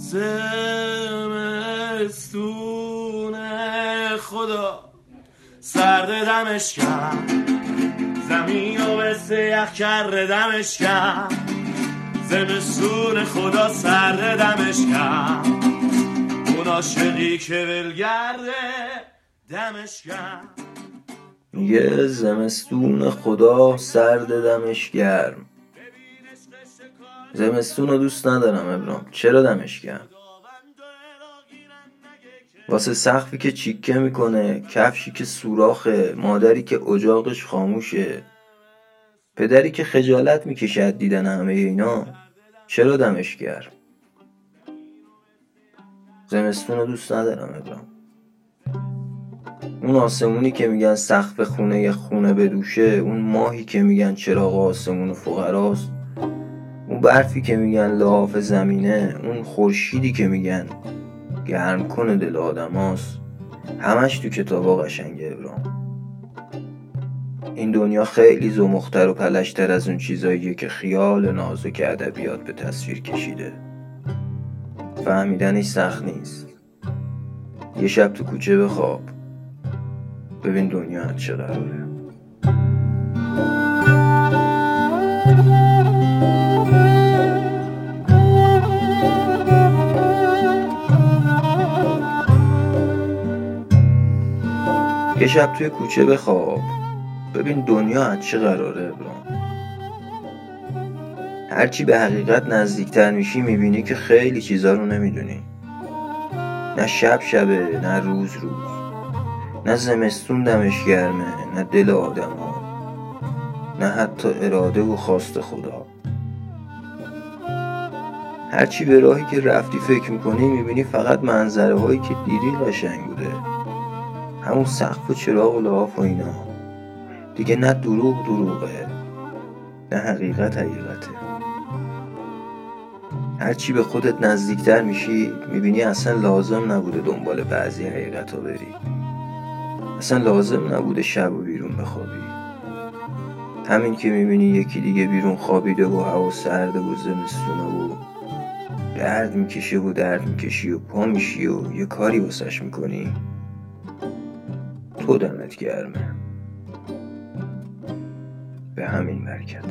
زمستون خدا. سرد دمش کرد زمین و به یخ کرده دمش کرد زمستون خدا سرد دمش کرد اون عاشقی که ولگرده دمش کرد یه زمستون خدا سرد دمش گرم. زمستون رو دوست ندارم ابرام چرا دمش گرم؟ واسه سخفی که چیکه می‌کنه کفشی که سوراخه مادری که اجاقش خاموشه. پدری که خجالت می‌کشد دیدن همه اینا. چرا دمش گرم؟ زمستون رو دوست ندارم ابرام اون آسمونی که میگن سقف خونه خونه بدوشه اون ماهی که میگن چراغ آسمون فقراست. اون برفی که میگن لحاف زمینه اون خورشیدی که میگن گرم کنه دل آدماست. همش تو کتابا قشنگه ابرام این دنیا خیلی زمختر و پلشتر از اون چیزاییه که خیال نازک ادبیات به تصویر کشیده. فهمیدنش سخت نیست. یه شب تو کوچه بخواب. ببین دنیا چه قراره. یه شب توی کوچه بخواب. ببین دنیا از چه قراره ابرام هرچی به حقیقت نزدیکتر میشی می‌بینی که خیلی چیزا رو نمی‌دونی. نه شب شبه نه روز روز. نه زمستون دمش گرمه نه دل آدم ها نه حتی اراده و خواست خدا. هرچی به راهی که رفتی فکر می‌کنی می‌بینی فقط منظره هایی که دیدی قشنگ بوده. همون سقف و چراغ و لحاف و اینا. دیگه نه دروغ دروغه نه حقیقت حقیقته. هرچی به خودت نزدیکتر میشی می‌بینی اصلا لازم نبوده دنبال بعضی حقیقت ها بری. اصلا لازم نبوده شب و بیرون بخوابی. همین که می‌بینی یکی دیگه بیرون خوابیده و هوا سرده و زمستونه و درد می‌کشه و درد می‌کشی و پا میشی و یه کاری واسش می‌کنی. تو دمت گرمه. به همین برکت.